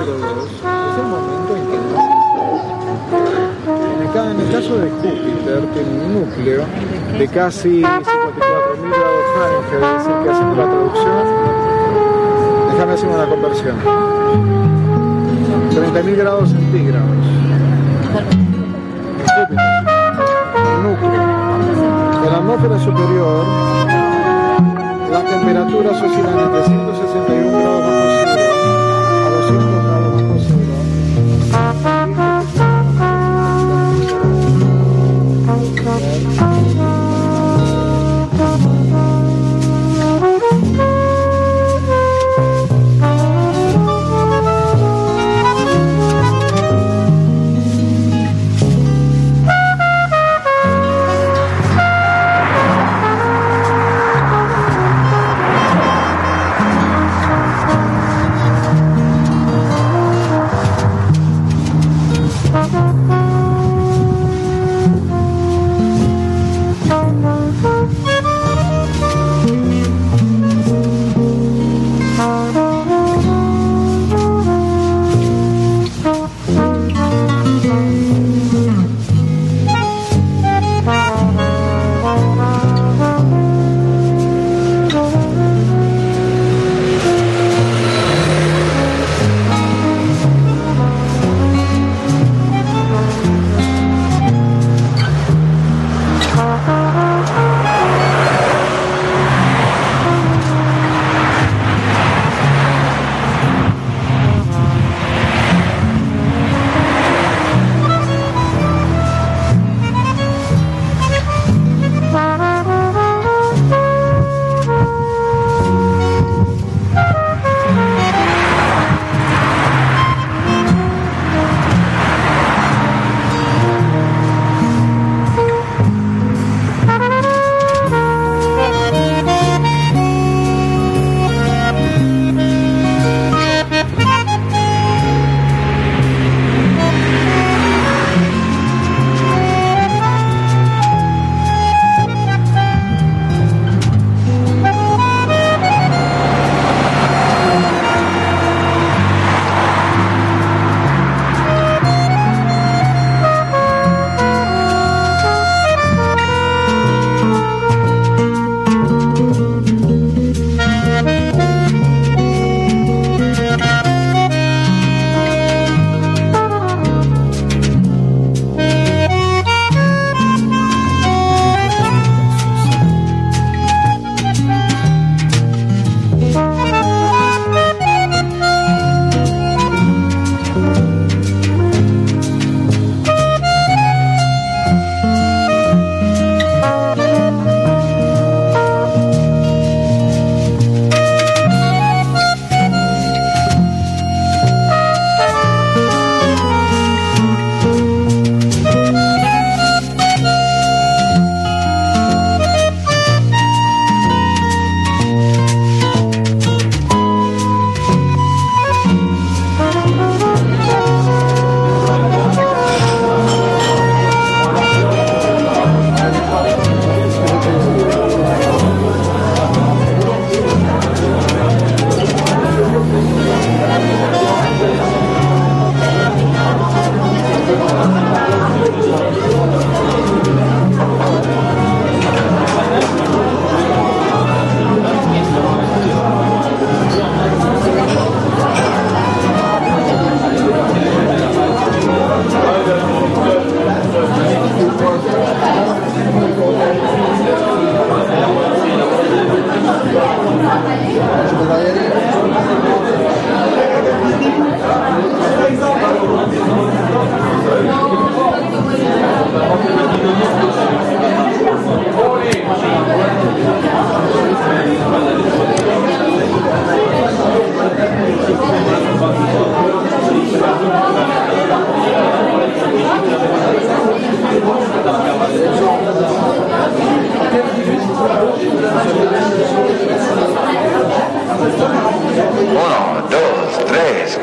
es el momento en que ca- en el caso de Júpiter, tiene un núcleo de casi 54.000 grados Fahrenheit, es decir, que haciendo la traducción, déjame hacer una conversión. 30.000 grados centígrados.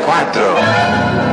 Cuatro.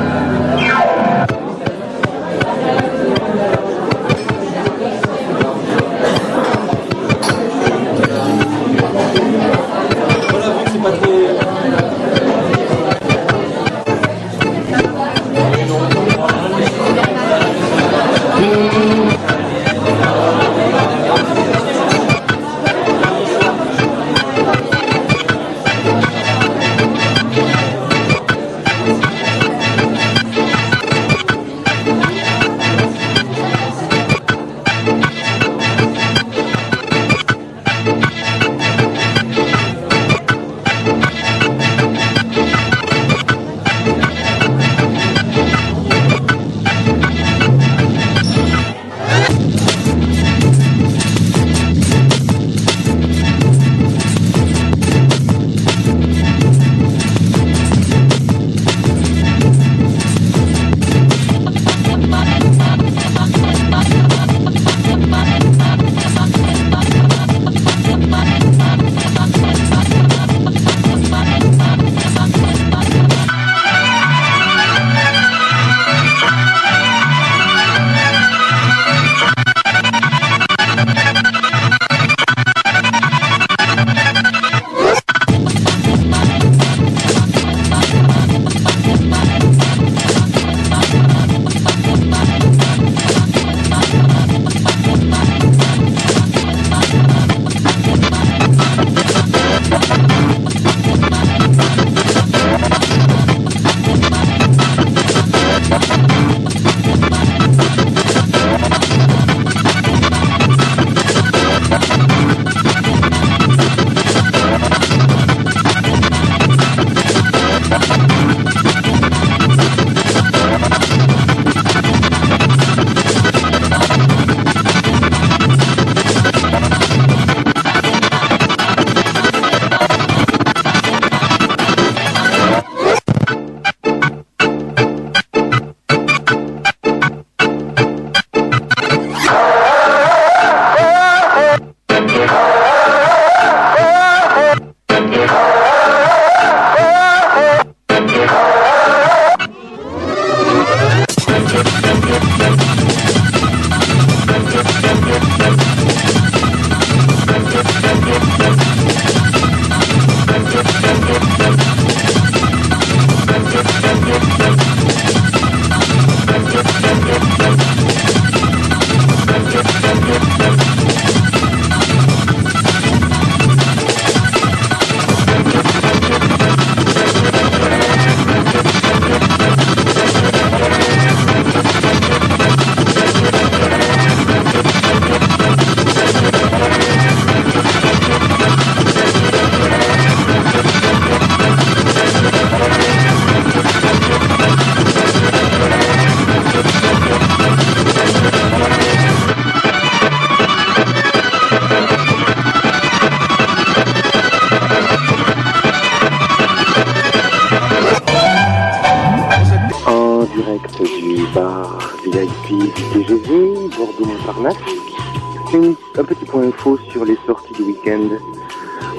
Un petit point info sur les sorties du week-end.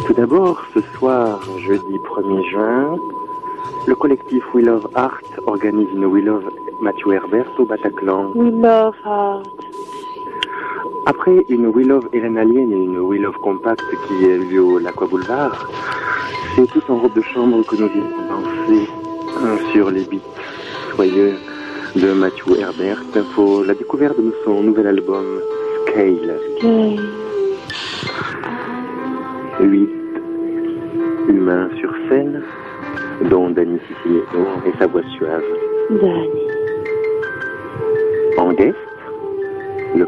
Tout d'abord, ce soir, jeudi 1er juin, le collectif We Love Art organise une We Love Mathieu Herbert au Bataclan. We love art. Après une We Love Hélène Alien et une We Love Compact qui eu lieu au Lacroix Boulevard, c'est tout en robe de chambre que nous irons danser sur les beats soyeux de Mathieu Herbert pour la découverte de son nouvel album Scale. Gay. Huit humains sur scène, dont Danny Siciliano et sa voix suave. Danny. En guest, le,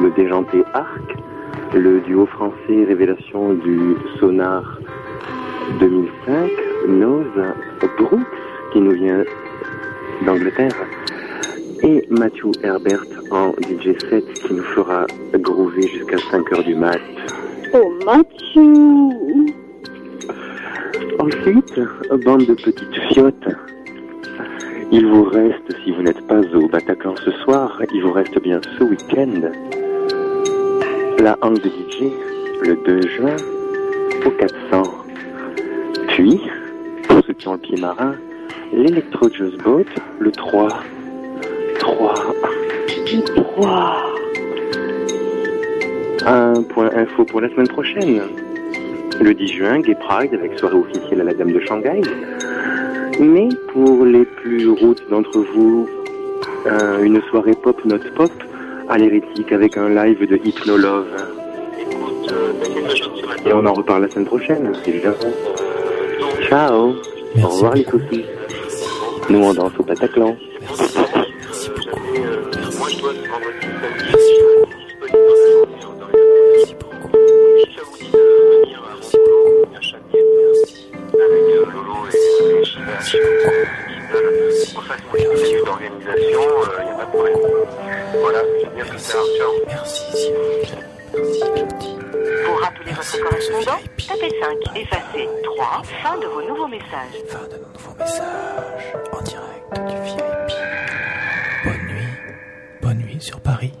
le déjanté Arc, le duo français révélation du sonar 2005, Nose Brooks, qui nous vient d'Angleterre, et Matthew Herbert en DJ set qui nous fera groover jusqu'à 5 heures du mat. Oh, Mathieu. Ensuite, bande de petites fiottes. Il vous reste, si vous n'êtes pas au Bataclan ce soir, il vous reste bien ce week-end. La hang de DJ, le 2 juin, au 400. Puis, pour ceux qui ont le pied marin, l'Electro Just Boat, le 3. 3. Wow. Un point info pour la semaine prochaine. Le 10 juin, Gay Pride avec soirée officielle à la Dame de Shanghai. Mais pour les plus routes d'entre vous, euh, une soirée pop, note pop, à l'hérétique avec un live de Hypno Love. Et on en reparle la semaine prochaine, évidemment. Ciao. Au revoir les cookies. Nous on danse au Bataclan. l'organisation, il euh, n'y a pas de problème. Voilà, je viens plus tard, ciao. Merci, Simon. Merci, Claudie. Pour rappeler votre correspondant, tapez 5, effacez 3, fin de vos nouveaux messages. Fin de nos nouveaux messages, en direct du VIP. Bonne nuit, bonne nuit sur Paris.